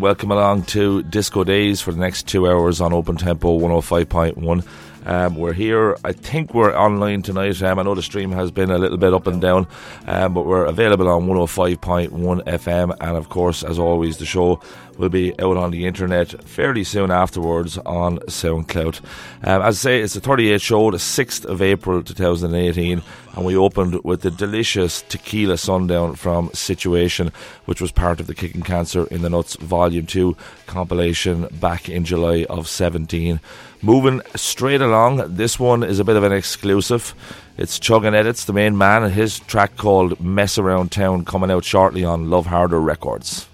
Welcome along to Disco Days for the next two hours on Open Tempo 105.1. Um, we're here. I think we're online tonight. Um, I know the stream has been a little bit up and down, um, but we're available on 105.1 FM. And of course, as always, the show will be out on the internet fairly soon afterwards on SoundCloud. Um, as I say, it's the 38th show, the 6th of April 2018, and we opened with the delicious Tequila Sundown from Situation, which was part of the Kicking Cancer in the Nuts Volume 2 compilation back in July of 17. Moving straight along, this one is a bit of an exclusive. It's Chugging Edits, the main man, and his track called Mess Around Town coming out shortly on Love Harder Records.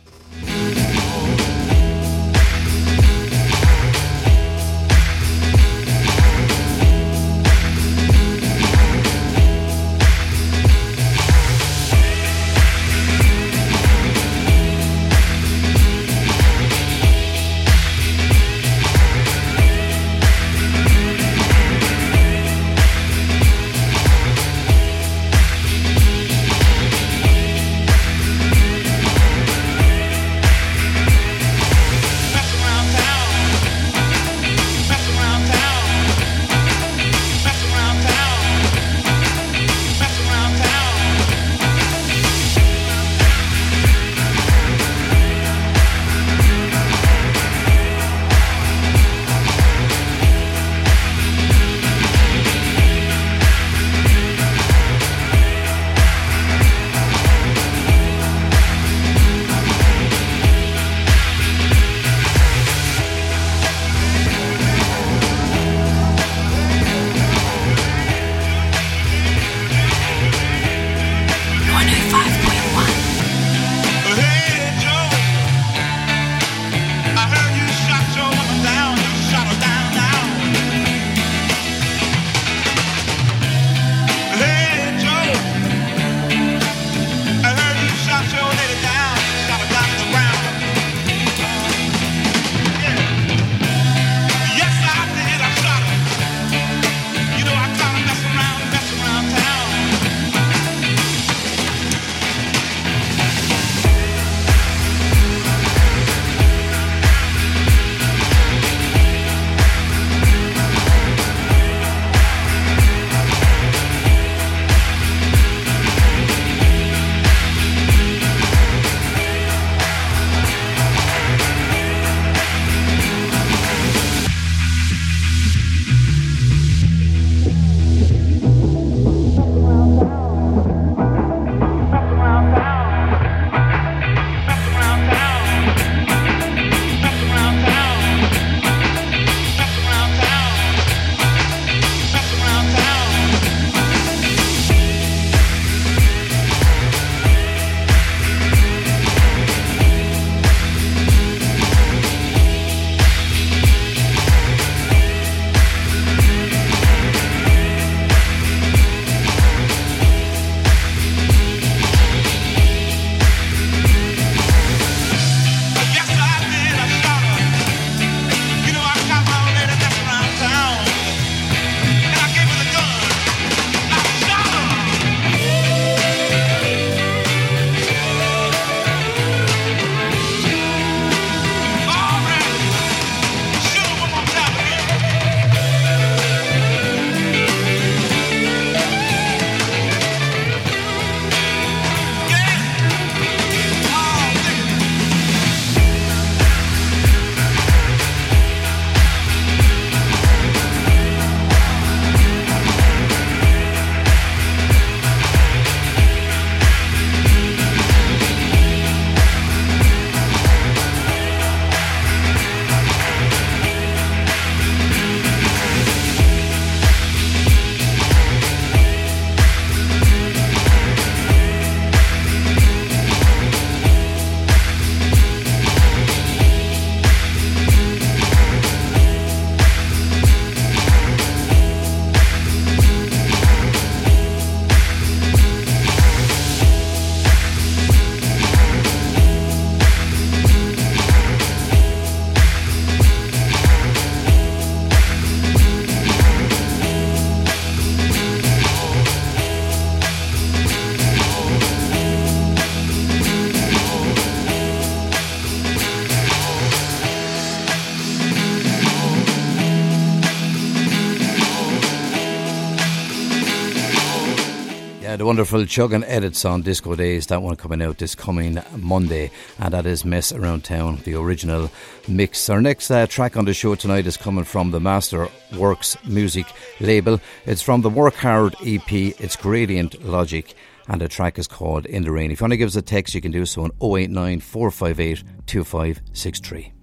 Wonderful Chugging Edits on Disco Days. That one coming out this coming Monday, and that is Mess Around Town, the original mix. Our next uh, track on the show tonight is coming from the Master Works music label. It's from the Work Hard EP. It's Gradient Logic, and the track is called In the Rain. If you want to give us a text, you can do so on 089 458 2563.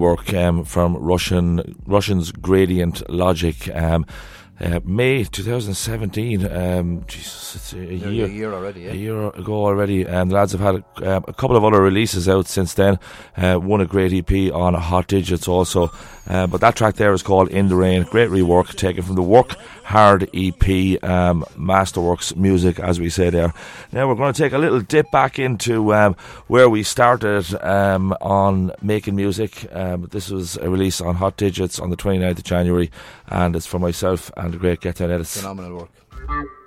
Rework um, from Russian Russian's Gradient Logic. Um, uh, May 2017. Um, Jesus, it's a Nearly year, a year already, yeah. A year ago already, and the lads have had a, um, a couple of other releases out since then. Uh, one a great EP on Hot Digits also, uh, but that track there is called In the Rain. Great rework taken from the Work Hard EP, um, Masterworks music, as we say there. Now we're going to take a little dip back into um, where we started um, on making music. Um, this was a release on Hot Digits on the 29th of January, and it's for myself and the great Get Down Edits. Phenomenal work.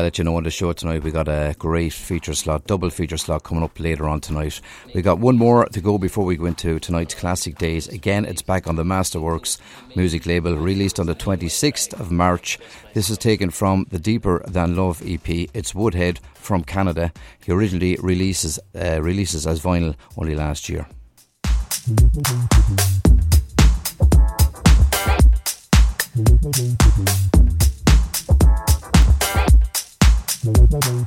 Uh, let you know on the show tonight, we got a great feature slot, double feature slot coming up later on tonight. We got one more to go before we go into tonight's classic days. Again, it's back on the Masterworks music label, released on the 26th of March. This is taken from the Deeper Than Love EP. It's Woodhead from Canada. He originally releases uh, releases as vinyl only last year. Bye.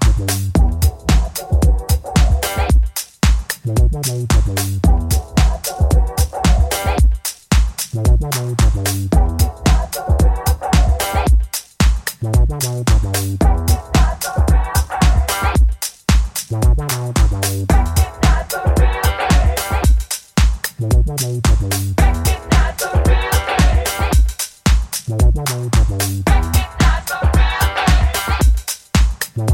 Point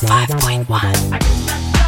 five point one.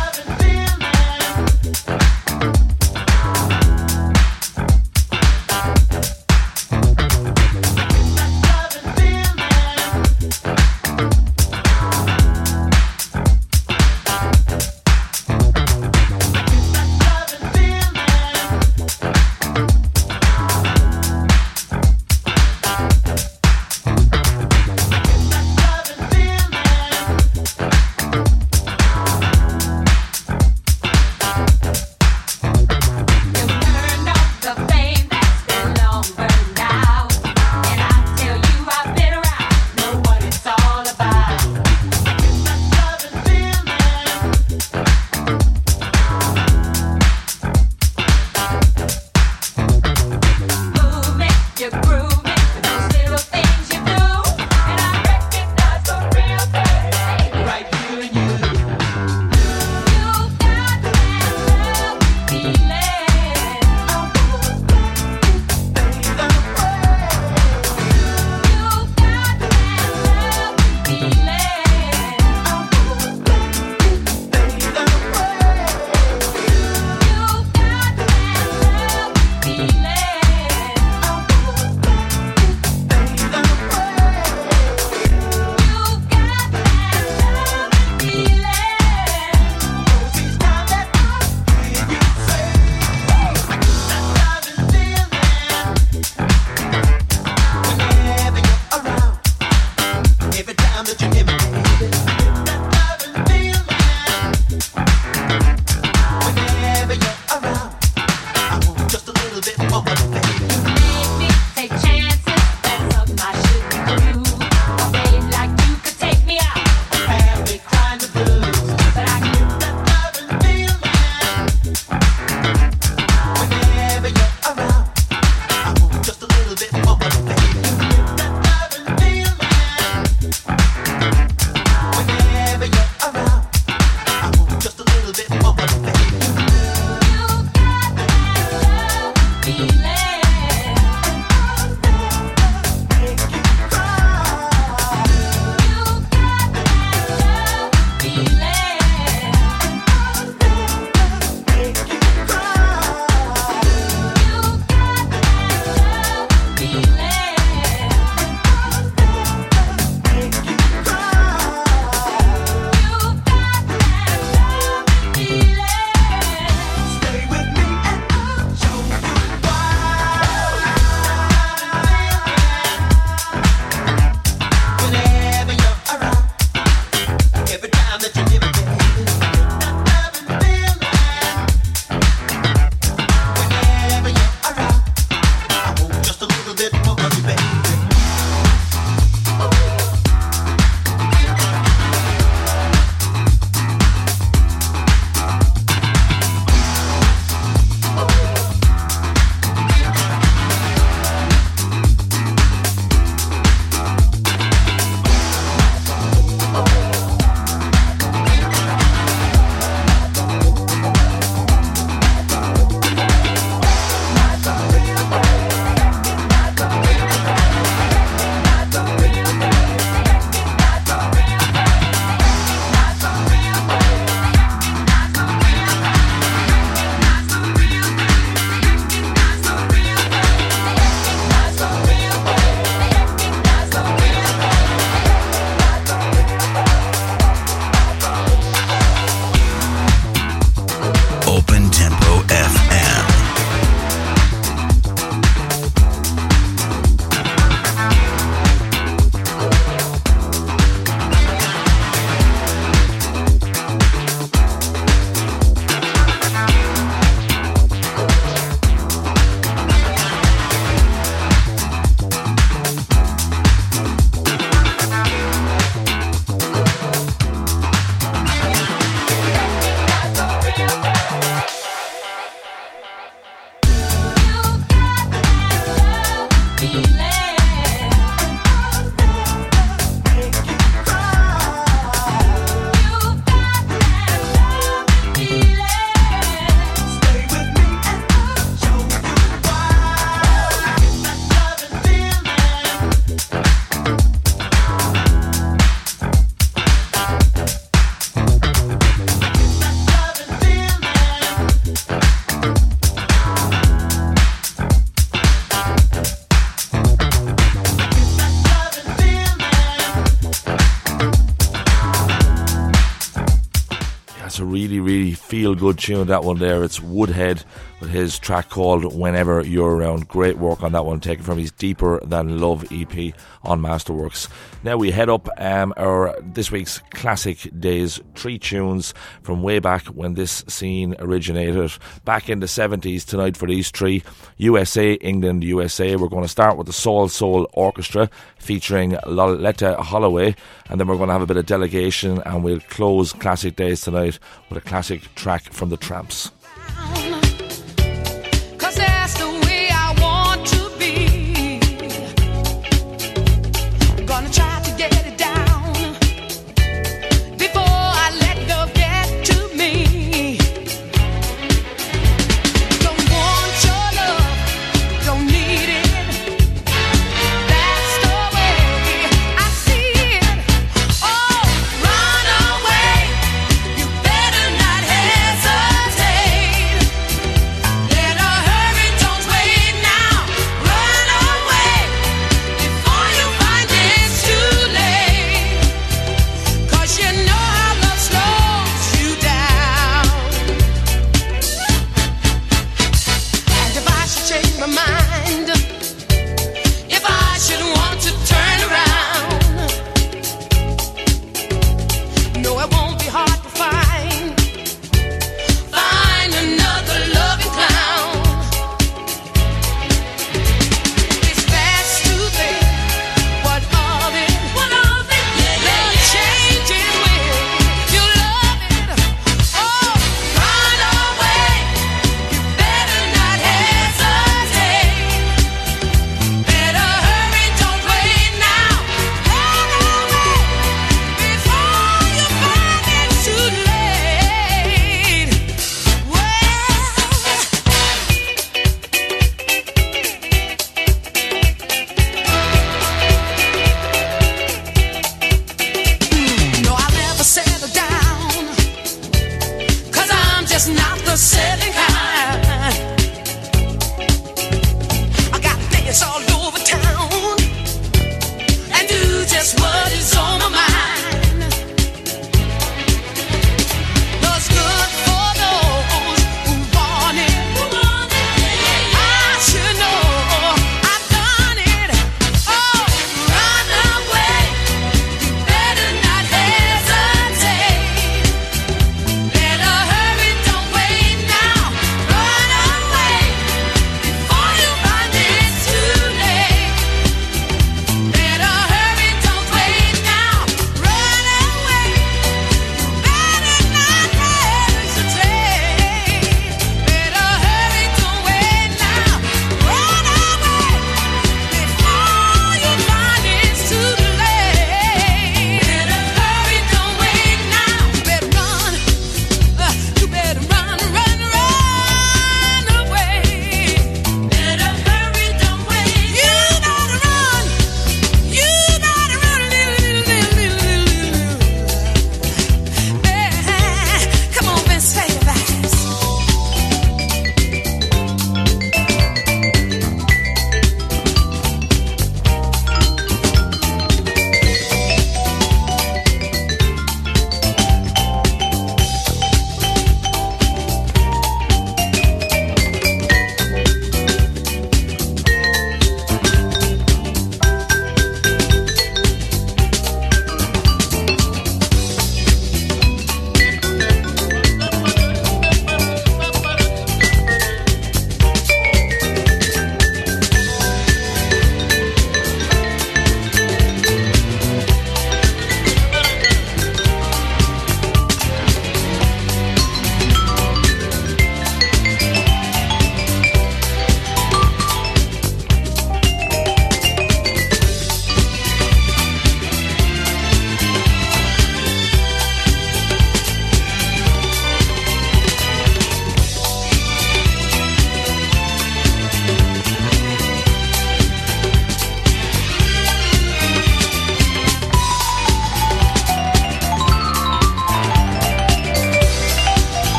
Good tune, that one there. It's Woodhead his track called Whenever You're Around. Great work on that one, taken from his Deeper Than Love EP on Masterworks. Now we head up um, our this week's classic days, three tunes from way back when this scene originated, back in the 70s tonight for these three USA, England, USA. We're going to start with the Salsoul Orchestra featuring Loleatta Holloway, and then we're going to have a bit of delegation, and we'll close classic days tonight with a classic track from the Tramps.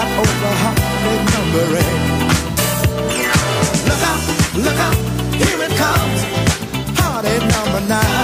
got over heartbreak number eight. Look out, look out, here it comes, heartache number nine.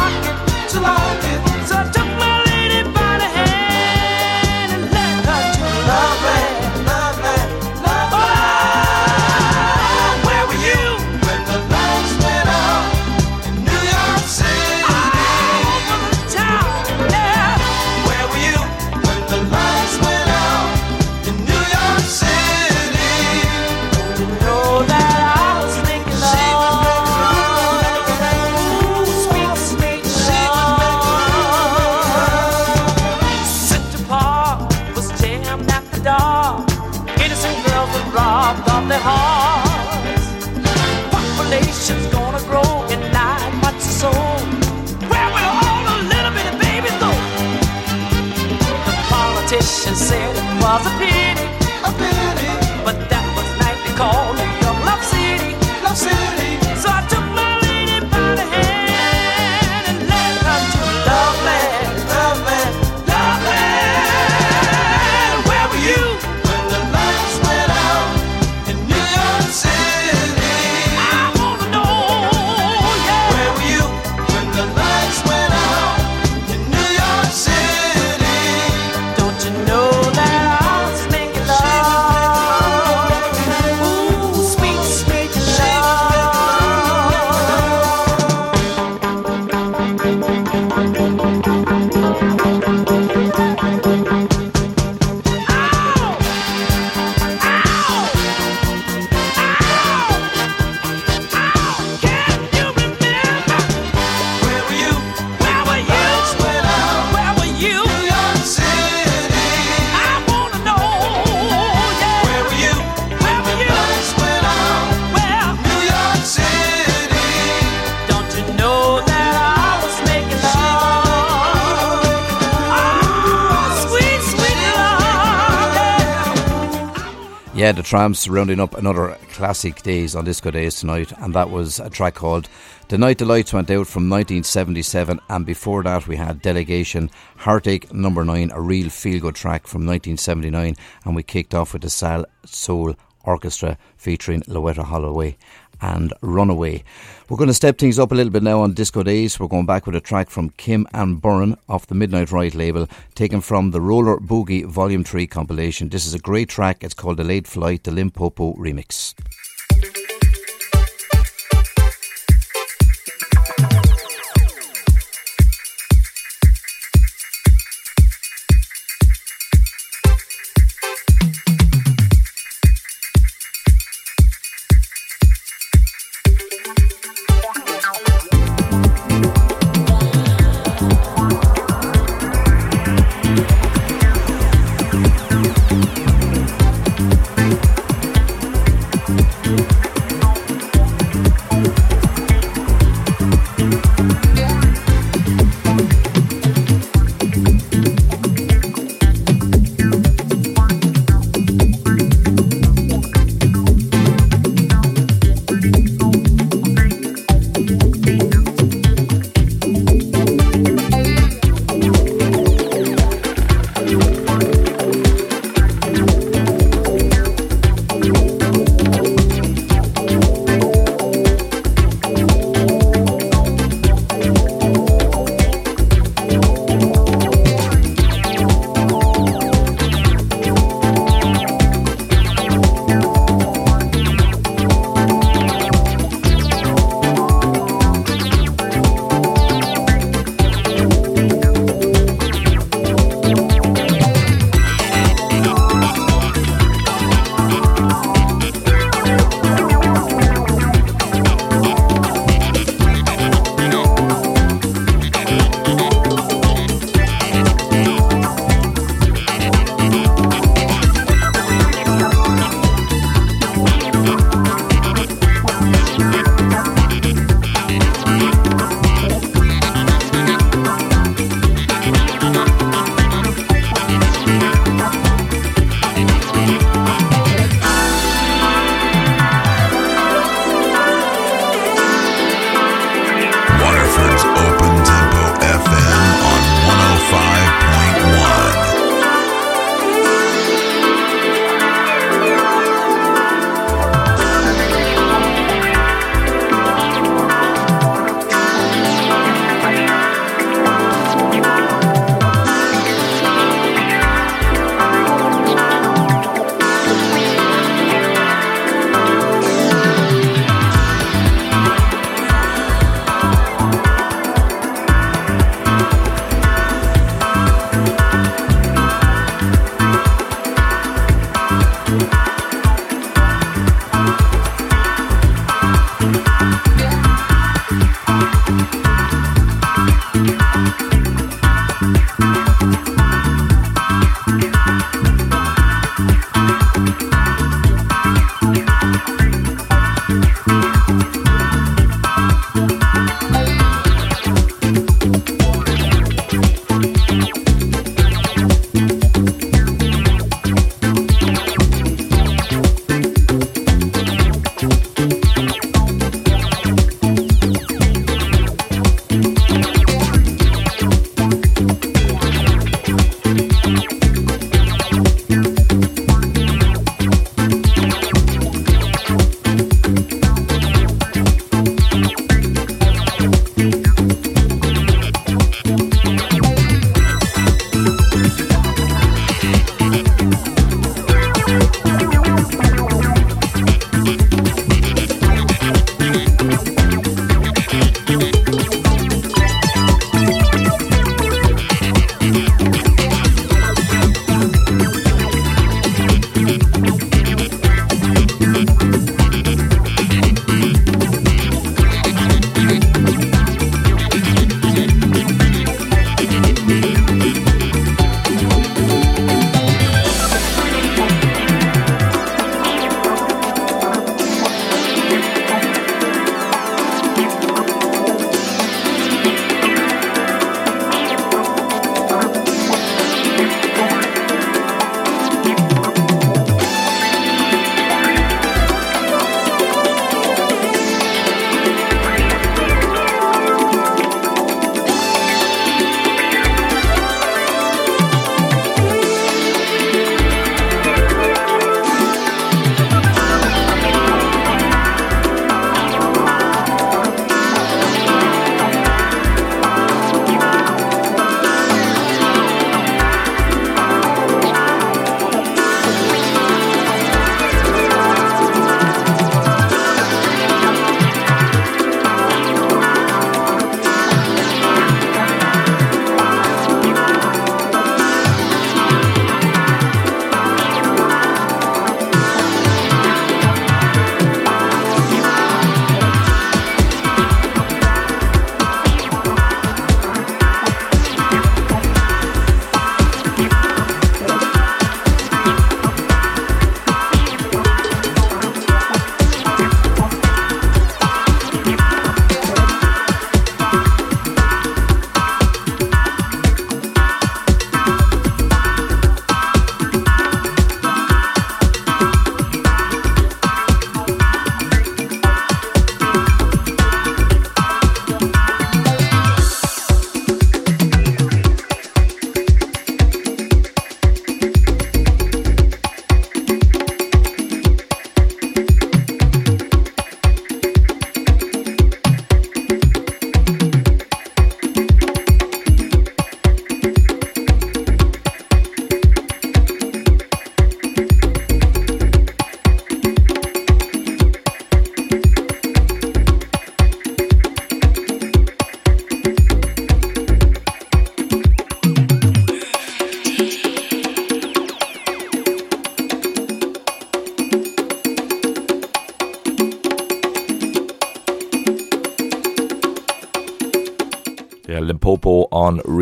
it, to love it. Tramps rounding up another classic days on Disco Days tonight, and that was a track called The Night the Lights Went Out from 1977. And before that, we had Delegation, Heartache Number 9, a real feel good track from 1979. And we kicked off with the Sal Soul Orchestra featuring Loleatta Holloway and Runaway. We're going to step things up a little bit now on Disco Days. We're going back with a track from Kim and Burren off the Midnight Riot label, taken from the Roller Boogie Volume 3 compilation. This is a great track. It's called The Late Flight, the Limpopo remix.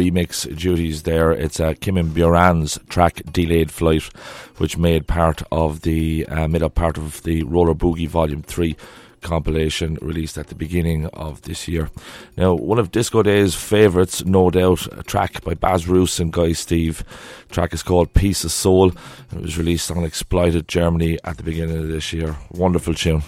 Remix duties there. It's uh, Kim and Buran's track Delayed Flight, which made part of the, uh, made up part of the Roller Boogie Volume 3 compilation released at the beginning of this year. Now, one of Disco Day's favourites, no doubt, a track by Baz Roos and Guy Steve. The track is called Piece of Soul. It was released on Exploited Germany at the beginning of this year. Wonderful tune.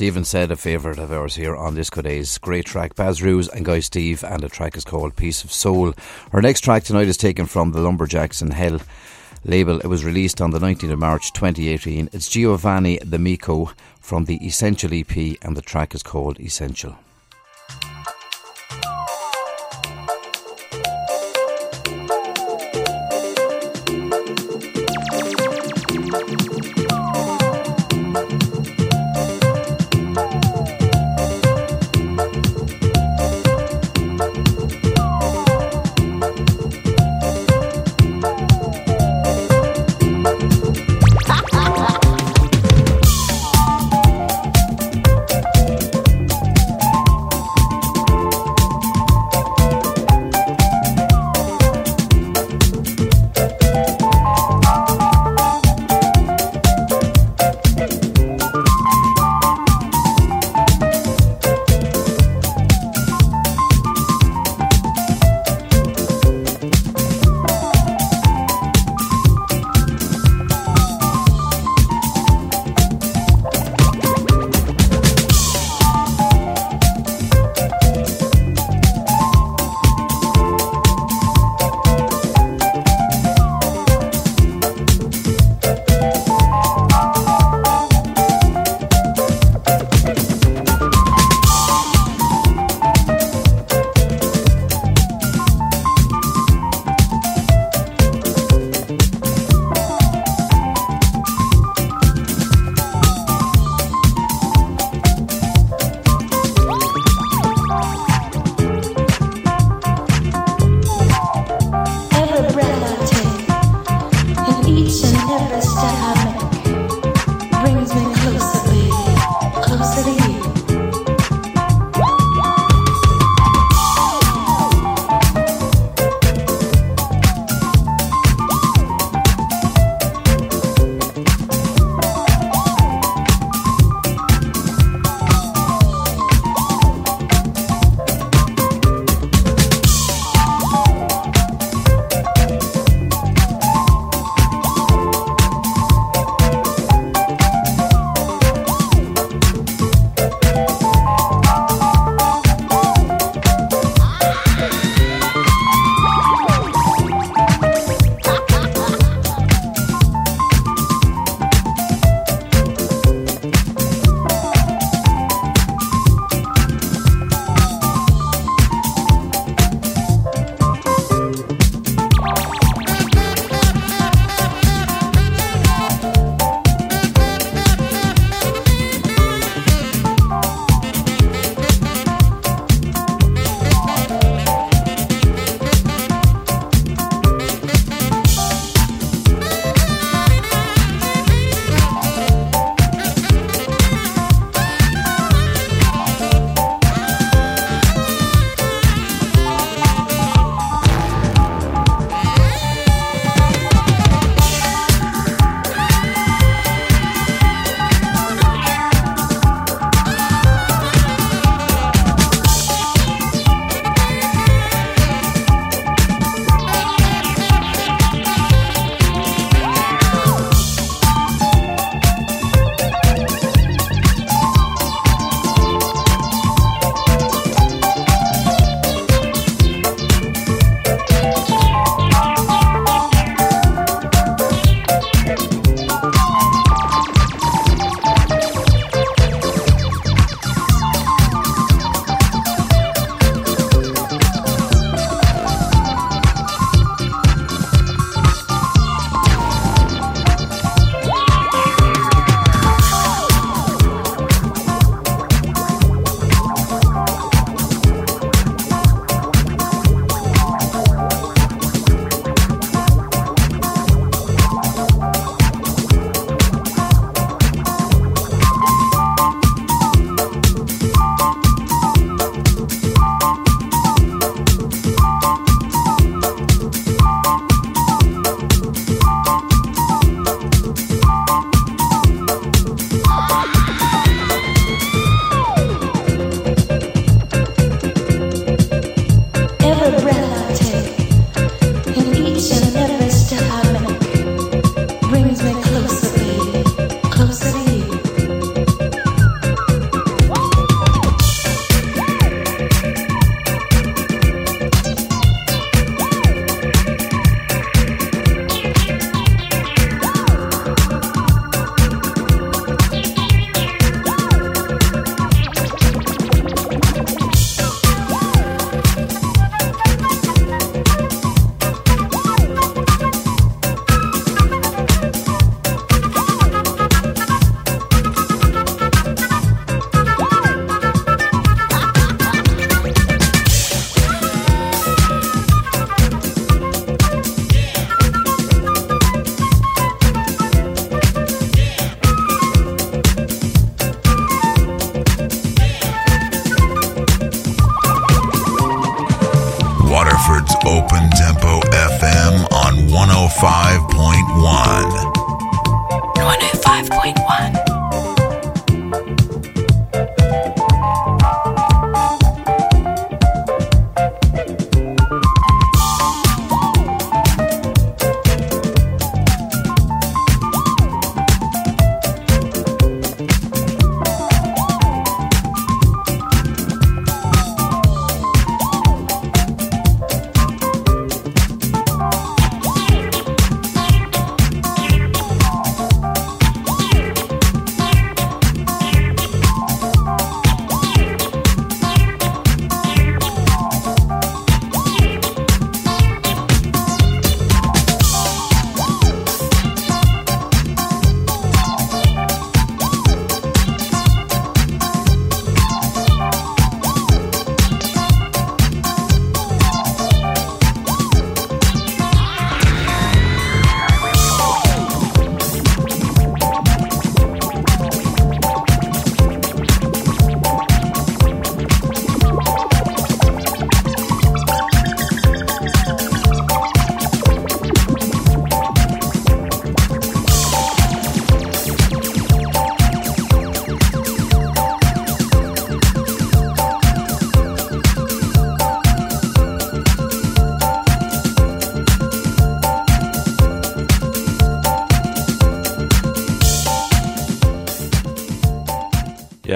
Stephen said a favourite of ours here on Disco Days. Great track, Baz Ruse and Guy Steve, and the track is called Piece of Soul. Our next track tonight is taken from the Lumberjacks in Hell label. It was released on the 19th of March 2018. It's Giovanni D'Amico from the Essential EP, and the track is called Essential.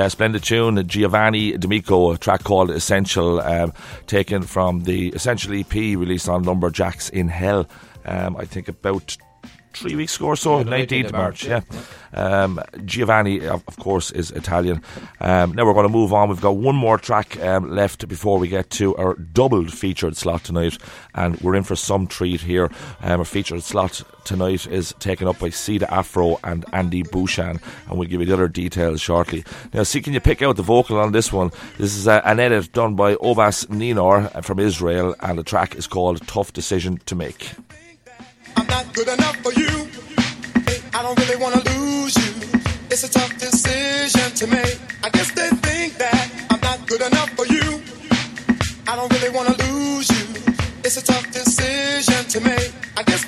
Uh, splendid tune, Giovanni D'Amico, a track called Essential, um, taken from the Essential EP released on Lumberjacks in Hell, um, I think about three weeks ago or so, yeah, 19th March. March. Yeah. Um, Giovanni, of course, is Italian. Um, now we're going to move on. We've got one more track um, left before we get to our doubled featured slot tonight and we're in for some treat here. Um, our featured slot tonight is taken up by Seda Afro and Andy Buchan, and we'll give you the other details shortly. Now, see, can you pick out the vocal on this one? This is uh, an edit done by Obas Ninor uh, from Israel, and the track is called Tough Decision to Make. I'm not good enough for you. I don't really want to lose you. It's a tough decision to make. I guess they It's a tough decision to make. I guess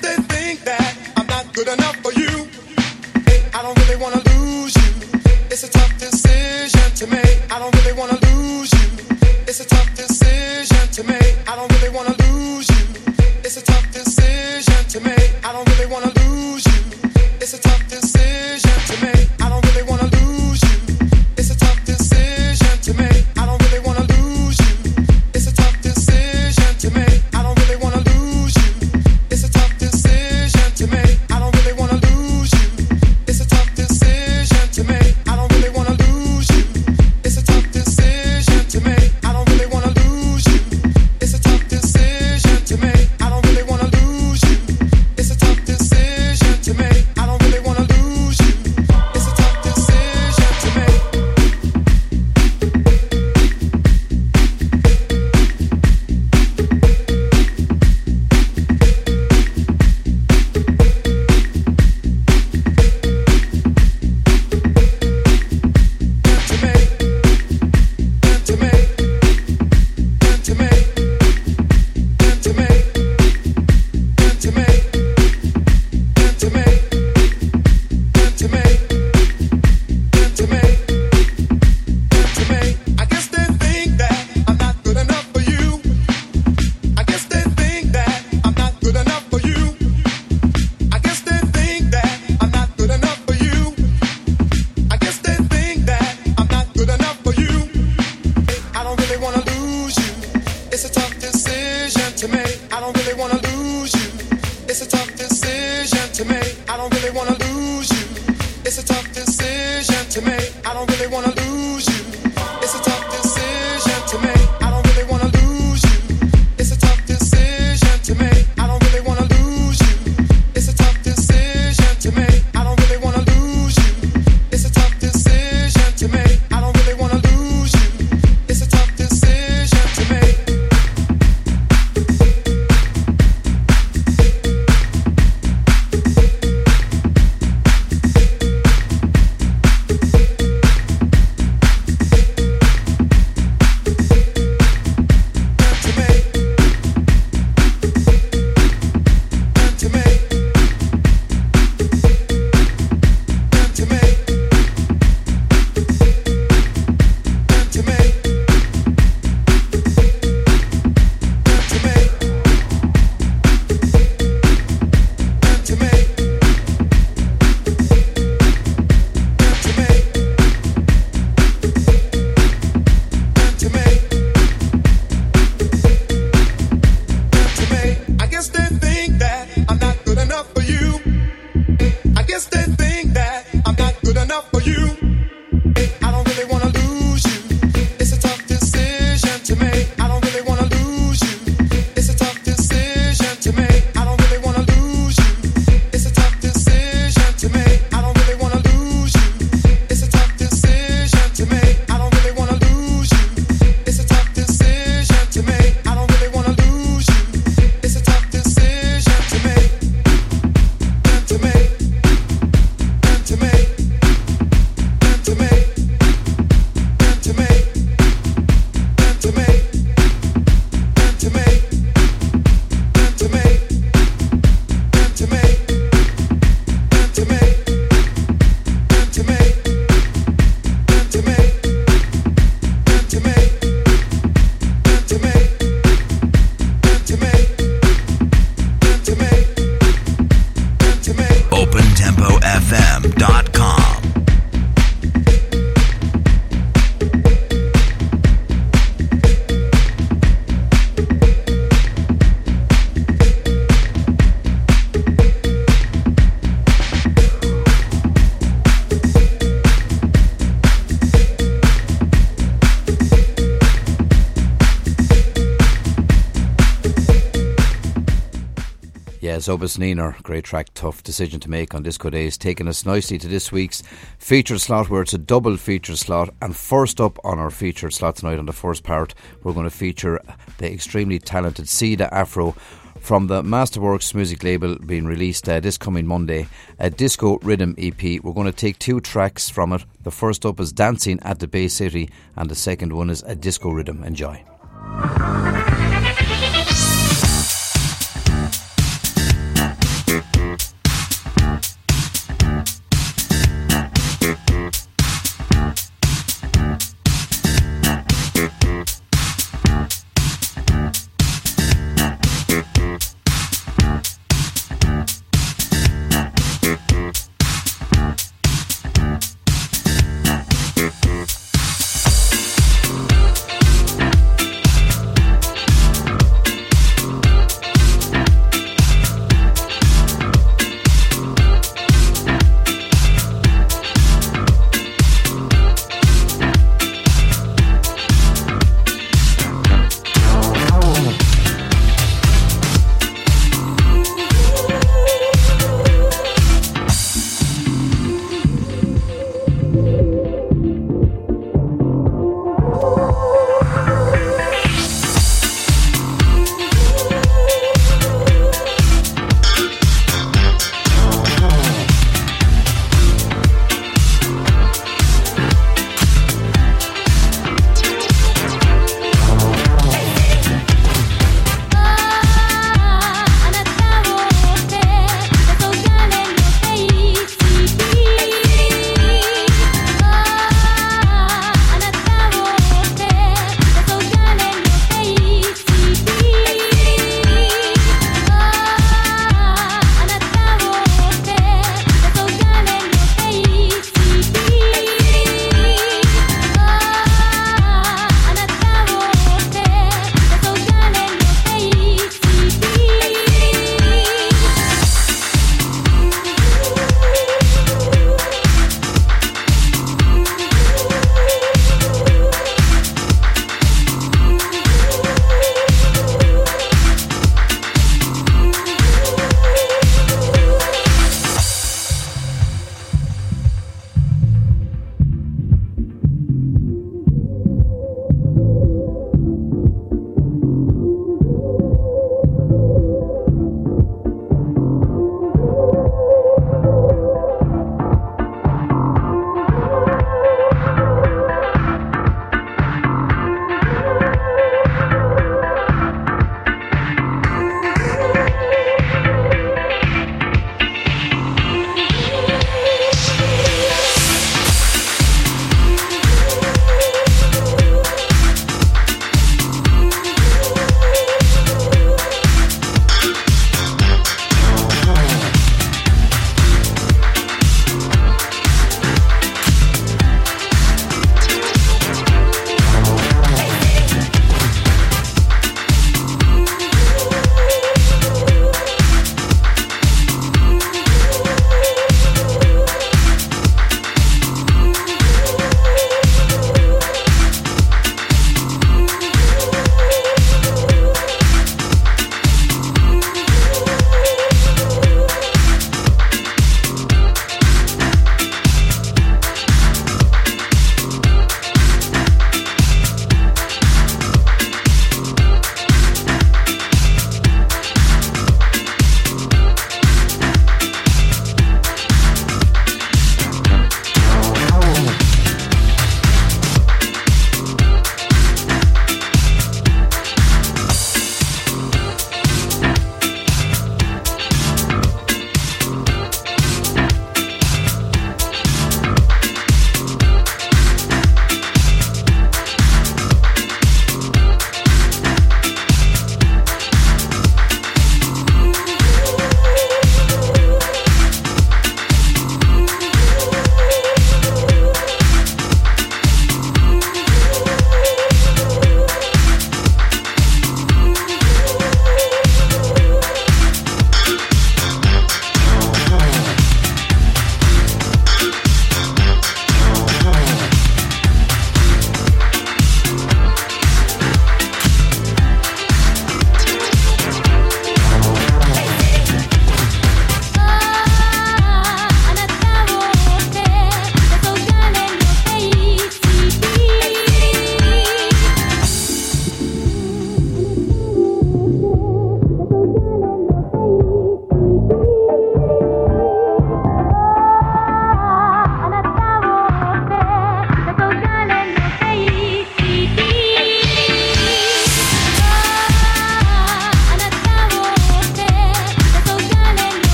Zobus Niner, great track, tough decision to make on Disco Days, taking us nicely to this week's featured slot where it's a double featured slot. And first up on our featured slot tonight, on the first part, we're going to feature the extremely talented Sida Afro from the Masterworks music label being released uh, this coming Monday, a disco rhythm EP. We're going to take two tracks from it. The first up is Dancing at the Bay City, and the second one is a disco rhythm. Enjoy.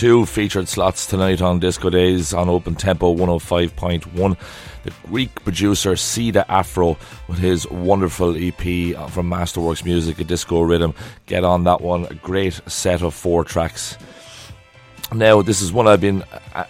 Two featured slots tonight on Disco Days on Open Tempo 105.1. The Greek producer Sida Afro with his wonderful EP from Masterworks Music, a disco rhythm. Get on that one. A great set of four tracks. Now, this is one I've been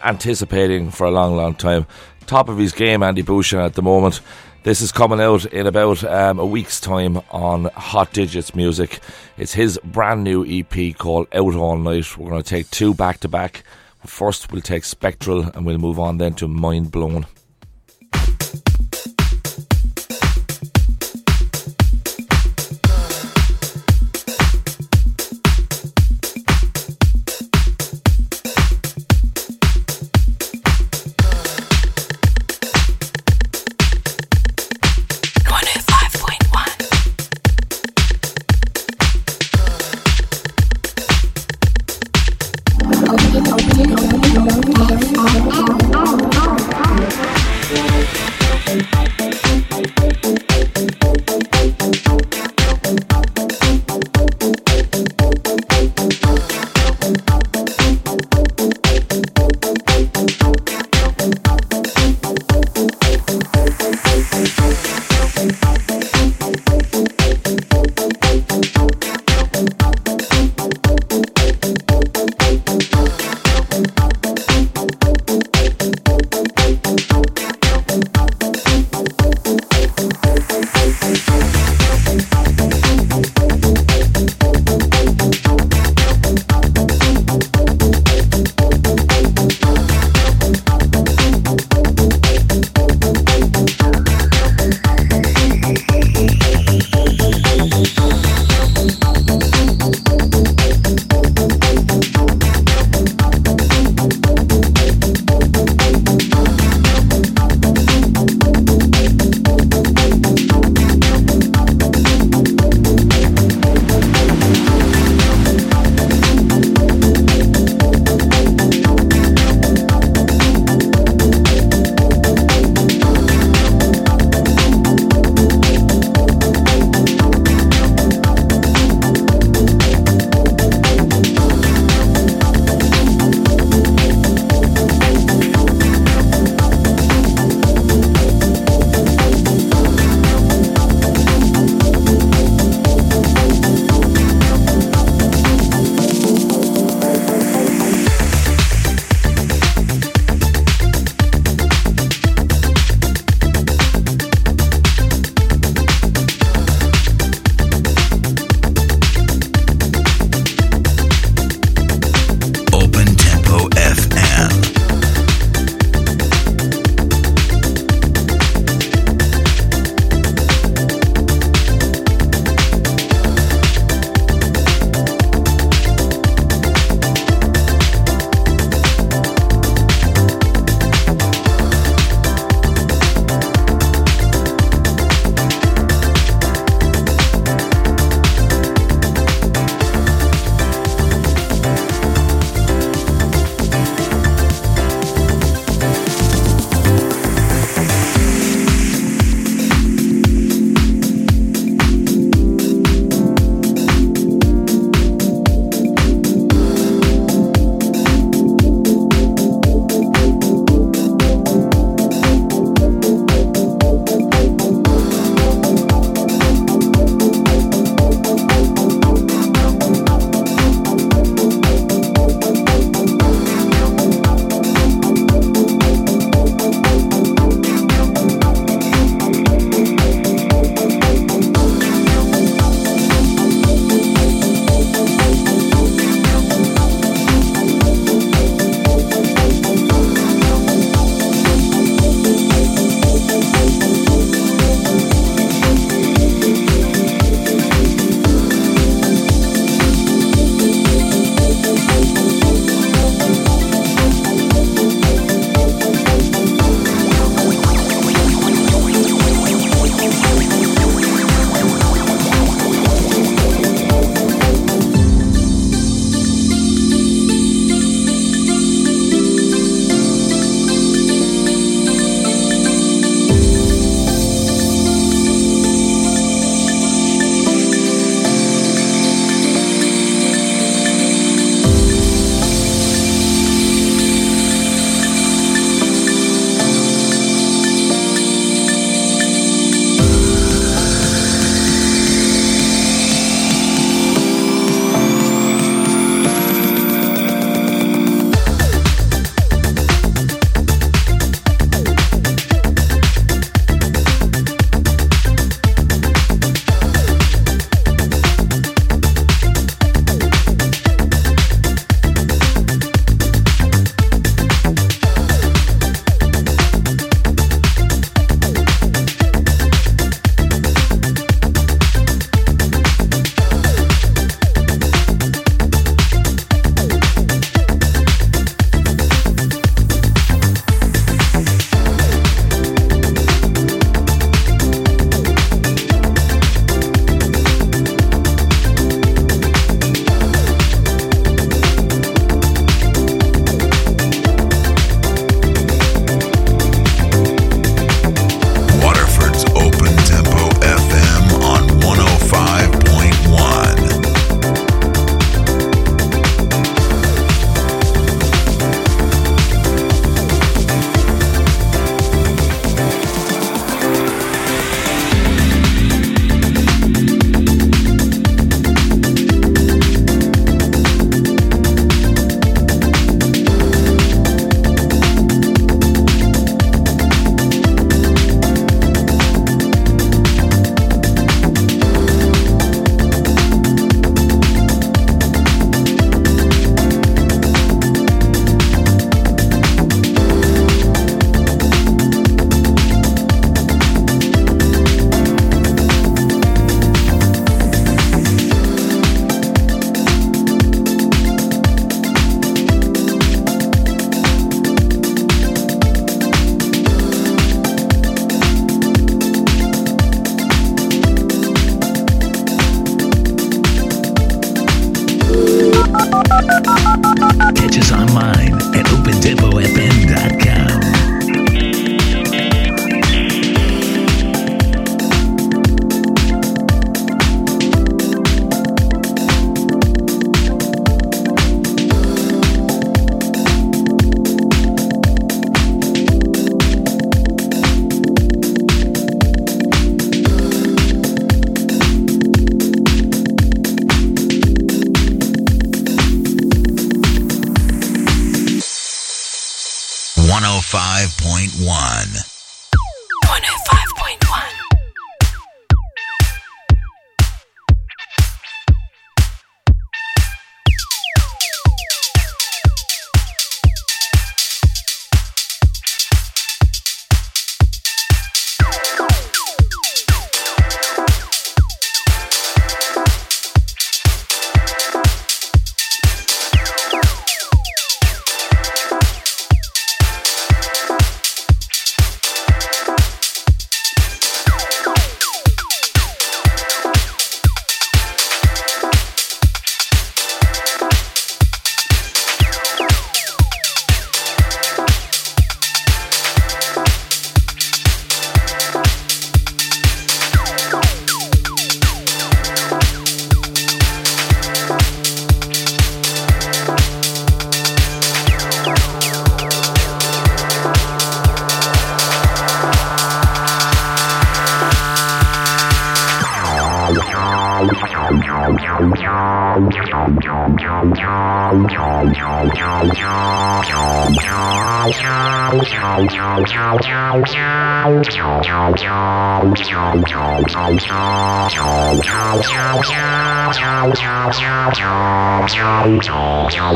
anticipating for a long, long time. Top of his game, Andy Buchan, at the moment. This is coming out in about um, a week's time on Hot Digits Music. It's his brand new EP called Out All Night. We're going to take two back to back. First, we'll take Spectral and we'll move on then to Mind Blown.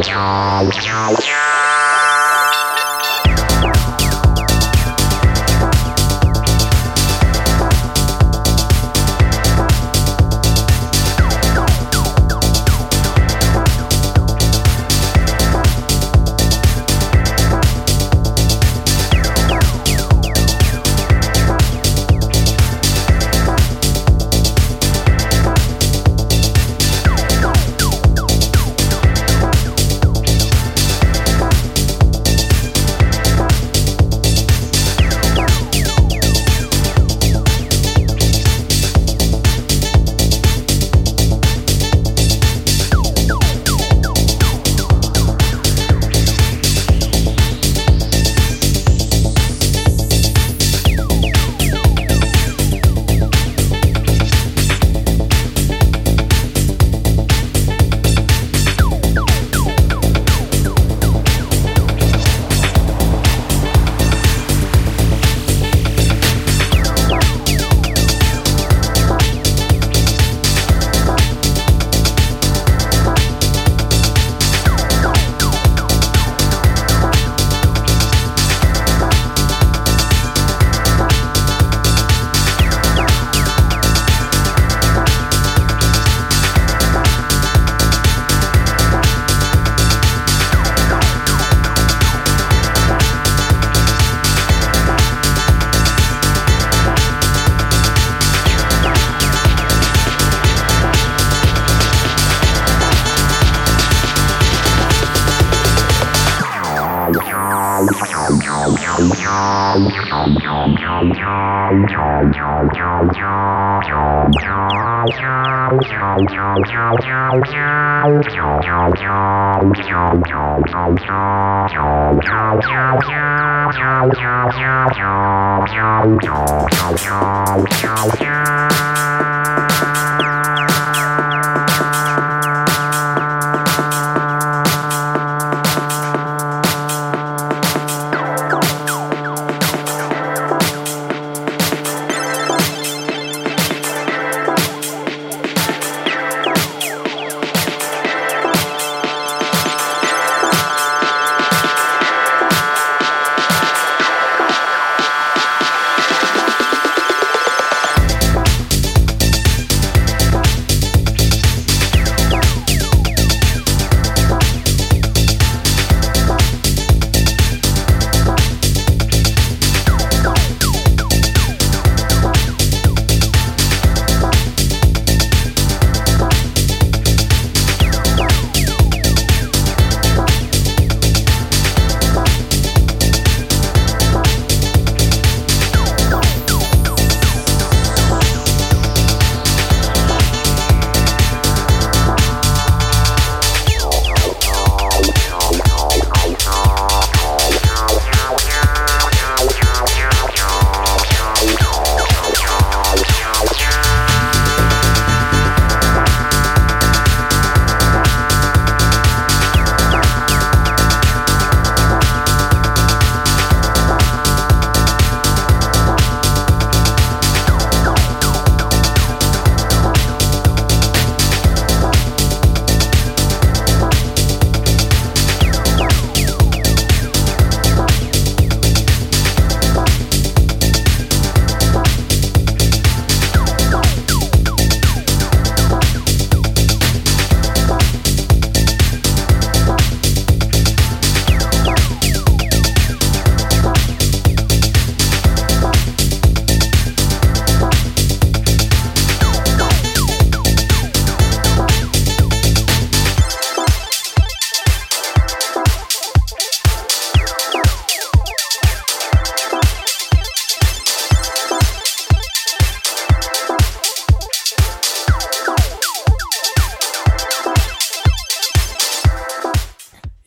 Yeah.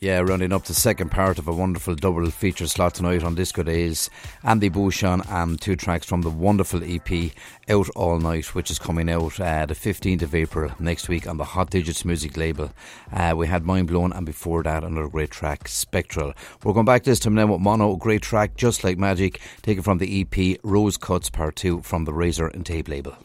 Yeah, rounding up the second part of a wonderful double feature slot tonight on Disco Days. Andy Buchan and two tracks from the wonderful EP Out All Night, which is coming out uh, the 15th of April next week on the Hot Digits music label. Uh, we had Mind Blown, and before that, another great track, Spectral. We're going back this time now with Mono, great track, Just Like Magic, taken from the EP Rose Cuts Part 2 from the Razor and Tape label.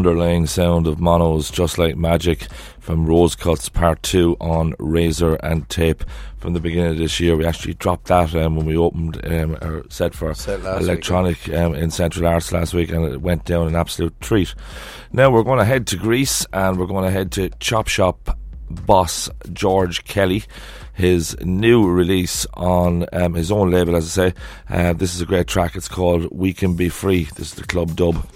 Underlying sound of monos just like magic from Rose Cuts Part 2 on Razor and Tape from the beginning of this year. We actually dropped that um, when we opened um, our set for Set electronic um, in Central Arts last week and it went down an absolute treat. Now we're going to head to Greece and we're going to head to Chop Shop boss George Kelly. His new release on um, his own label, as I say. Uh, this is a great track. It's called We Can Be Free. This is the club dub.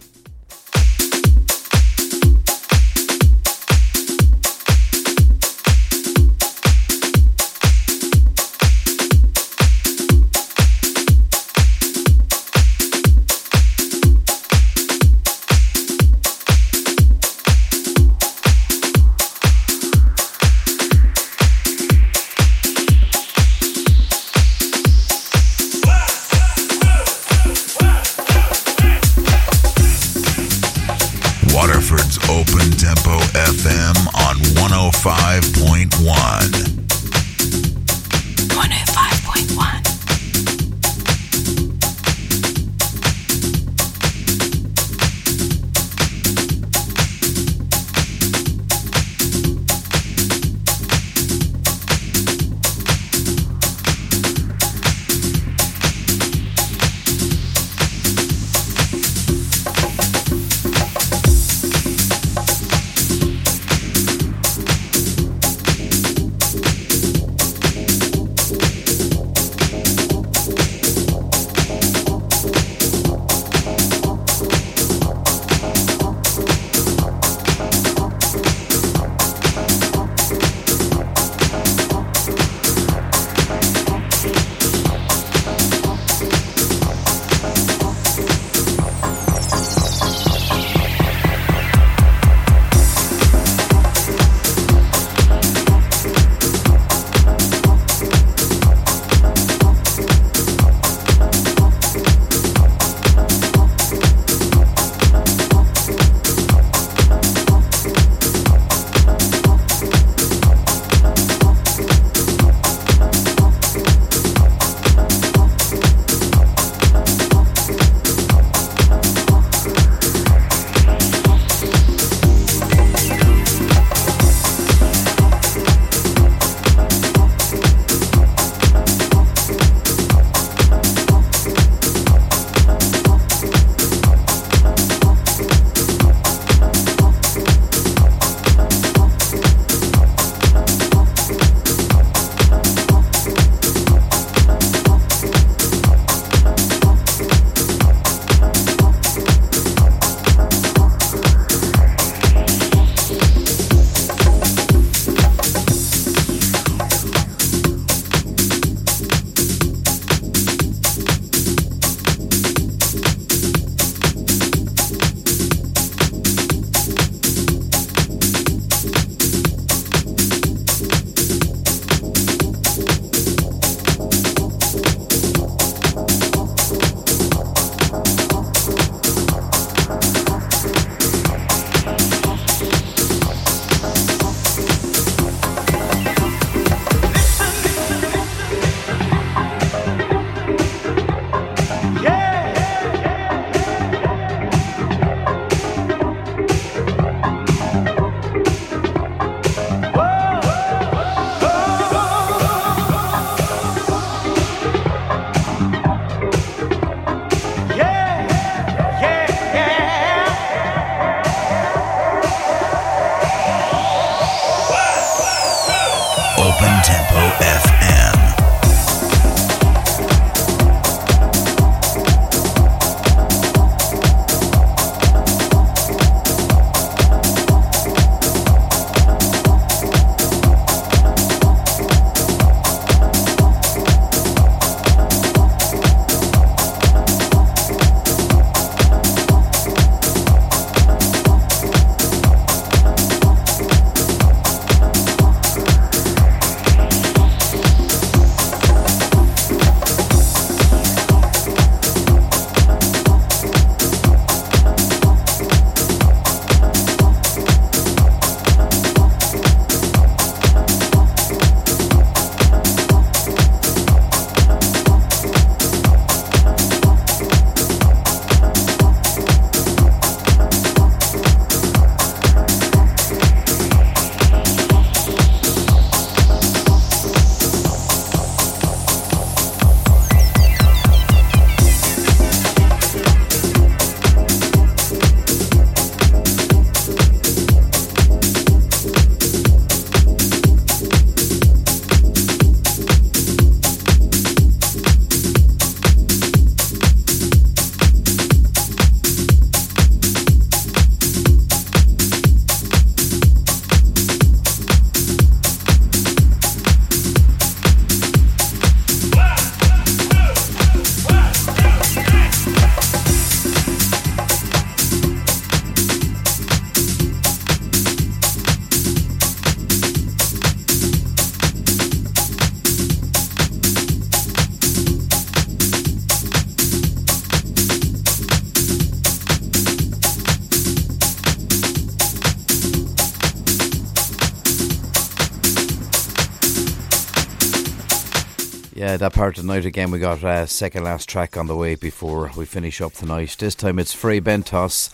That part of the night again. We got uh, second last track on the way before we finish up tonight. This time it's Frey Bentos,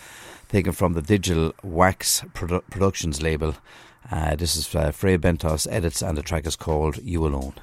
taken from the Digital Wax Produ- Productions label. Uh, this is uh, Frey Bentos edits, and the track is called "You Alone."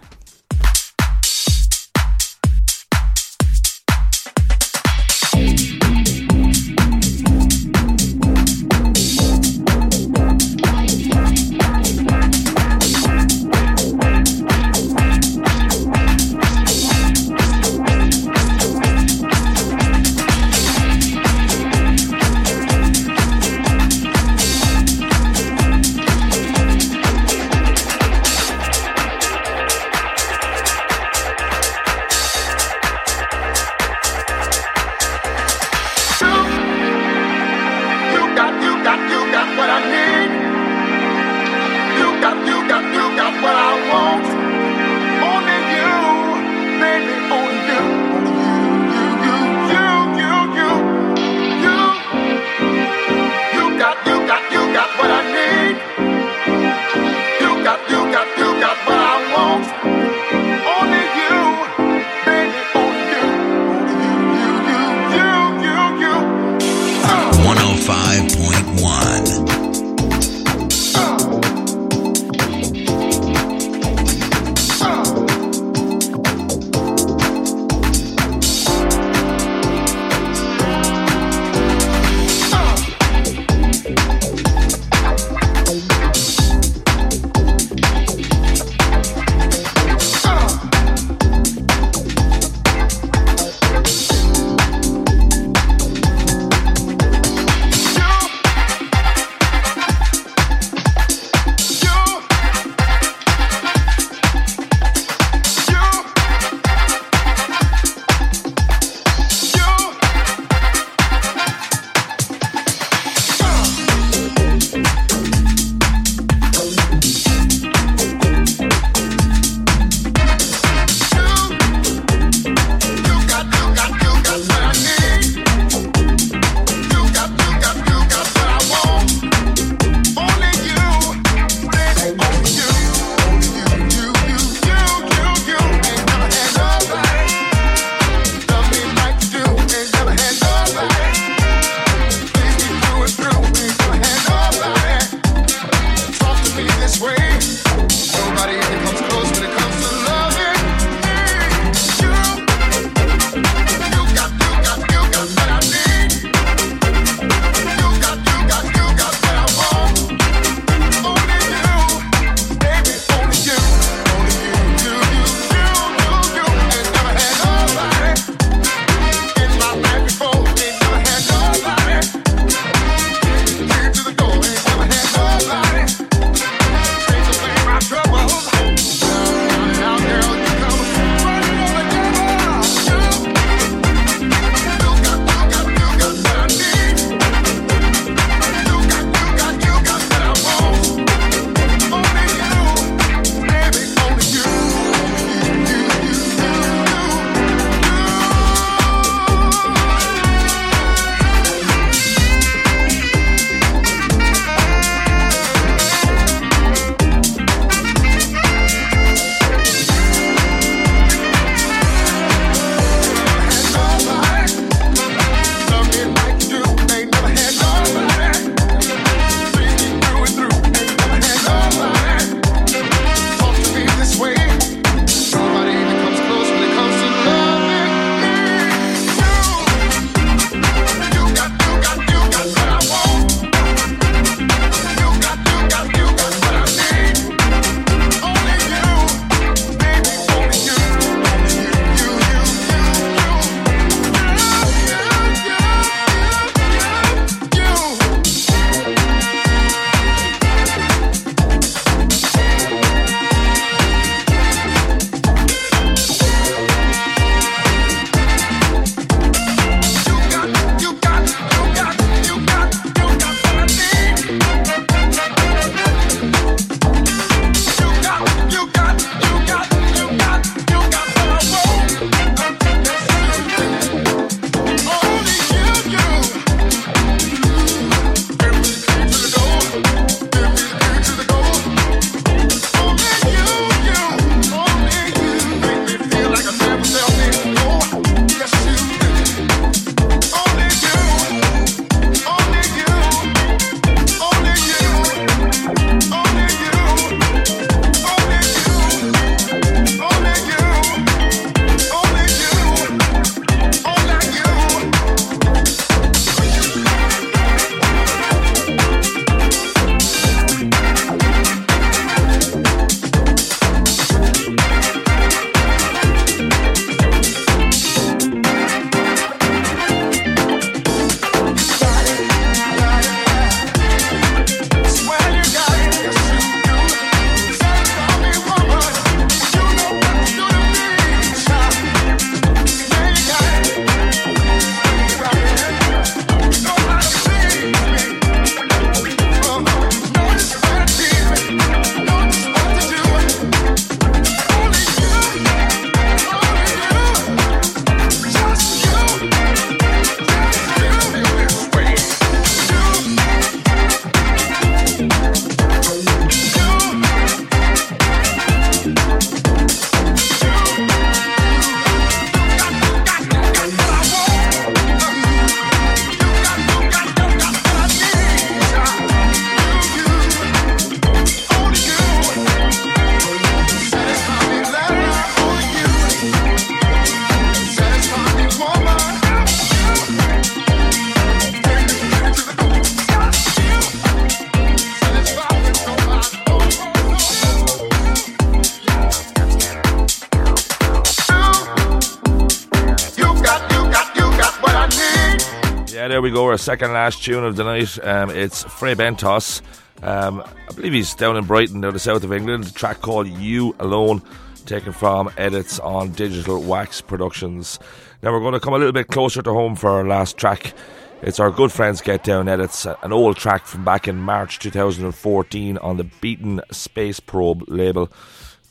We go. Our second last tune of the night. Um, it's Frey Bentos. Um, I believe he's down in Brighton, down the south of England. A track called You Alone, taken from edits on Digital Wax Productions. Now we're going to come a little bit closer to home for our last track. It's our good friends Get Down edits, an old track from back in March 2014 on the Beaten Space Probe label.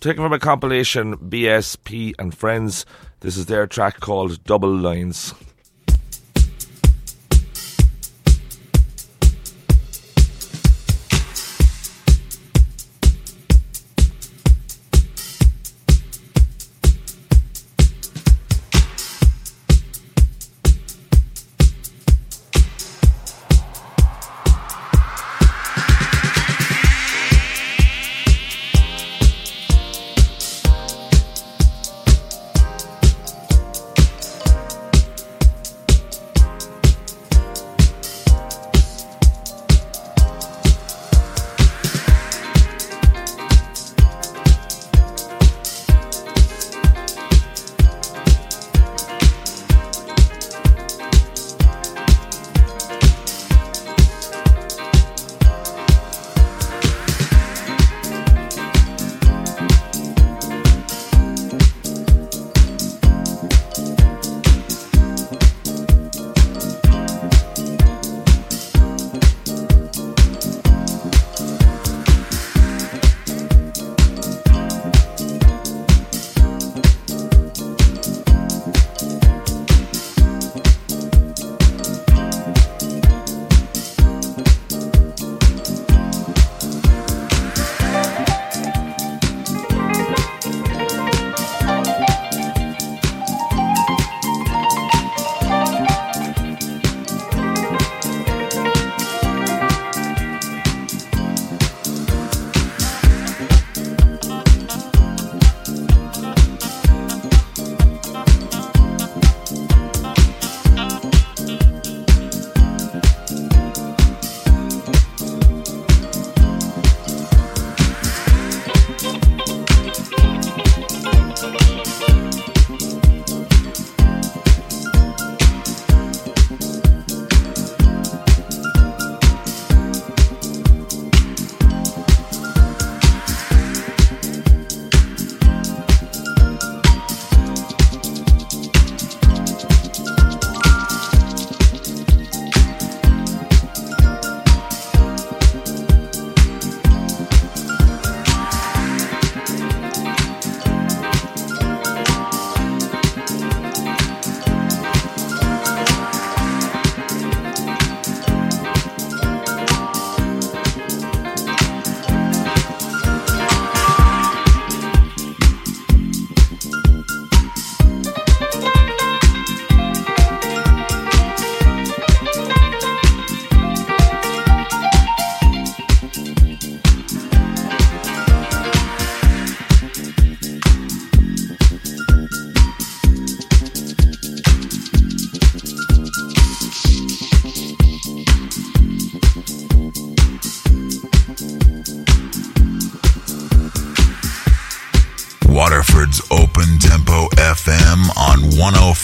Taken from a compilation BSP and Friends. This is their track called Double Lines.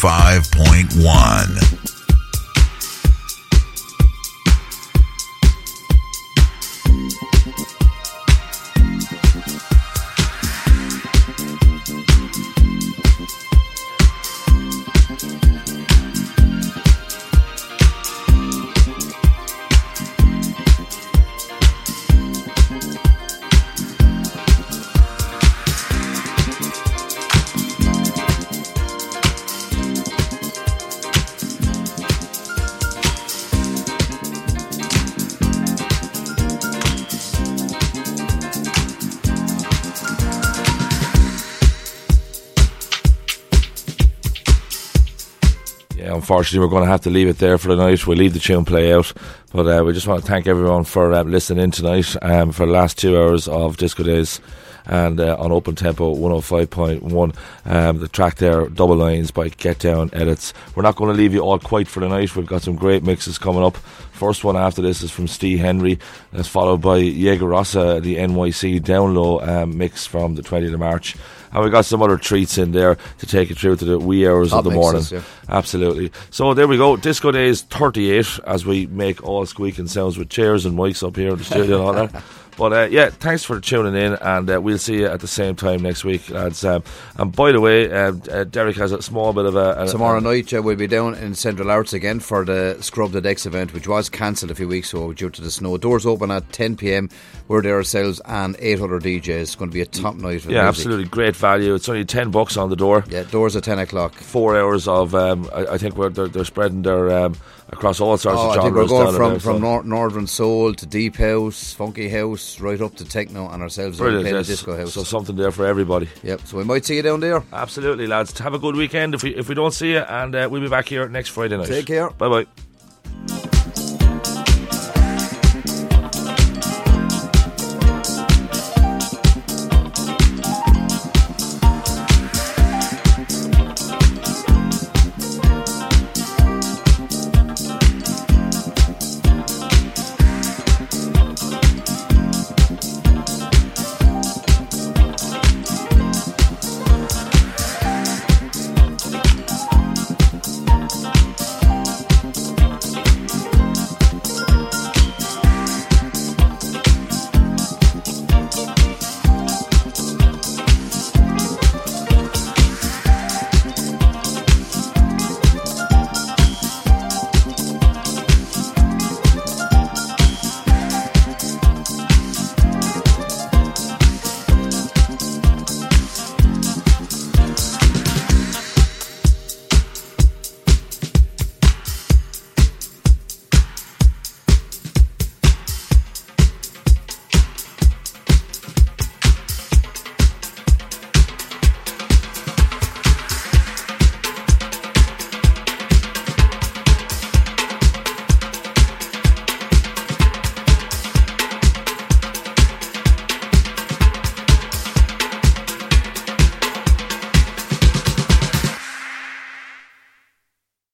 105.1. unfortunately, we're going to have to leave it there for the night. We'll leave the tune play out. But uh, we just want to thank everyone for uh, listening in tonight um, for the last two hours of Disco Days. And uh, on Open Tempo 105.1. Um, the track there, Double Lines by Get Down Edits. We're not going to leave you all quite for the night. We've got some great mixes coming up. First one after this is from Steve Henry. That's followed by Jaeger Rossa, the NYC Down Low um, mix from the 20th of March. And we got some other treats in there to take you through to the wee hours Top of the morning. yeah. Absolutely. So there we go. Disco Days 38 as we make all squeaking sounds with chairs and mics up here in the studio and all that. But uh, yeah, thanks for tuning in, and uh, we'll see you at the same time next week, lads. Um, and by the way, uh, uh, Derek has a small bit of a. a Tomorrow night uh, we'll be down in Central Arts again for the Scrub the Decks event, which was cancelled a few weeks ago due to the snow. Doors open at 10 pm. We're there ourselves and 800 DJs. It's going to be a top night. Yeah, music. absolutely great value. It's only ten bucks on the door. Yeah, doors at 10 o'clock. Four hours of. Um, I, I think we're, they're, they're spreading their um, across all sorts Oh, of I genres. think we're going from, there, from so- nor- Northern Soul to Deep House, Funky House, right up to Techno, and ourselves Brilliant, yes. Disco House. So something there for everybody. Yep, so we might see you down there. Absolutely, lads. Have a good weekend. If we if we don't see you, and uh, we'll be back here next Friday night. Take care. Bye bye.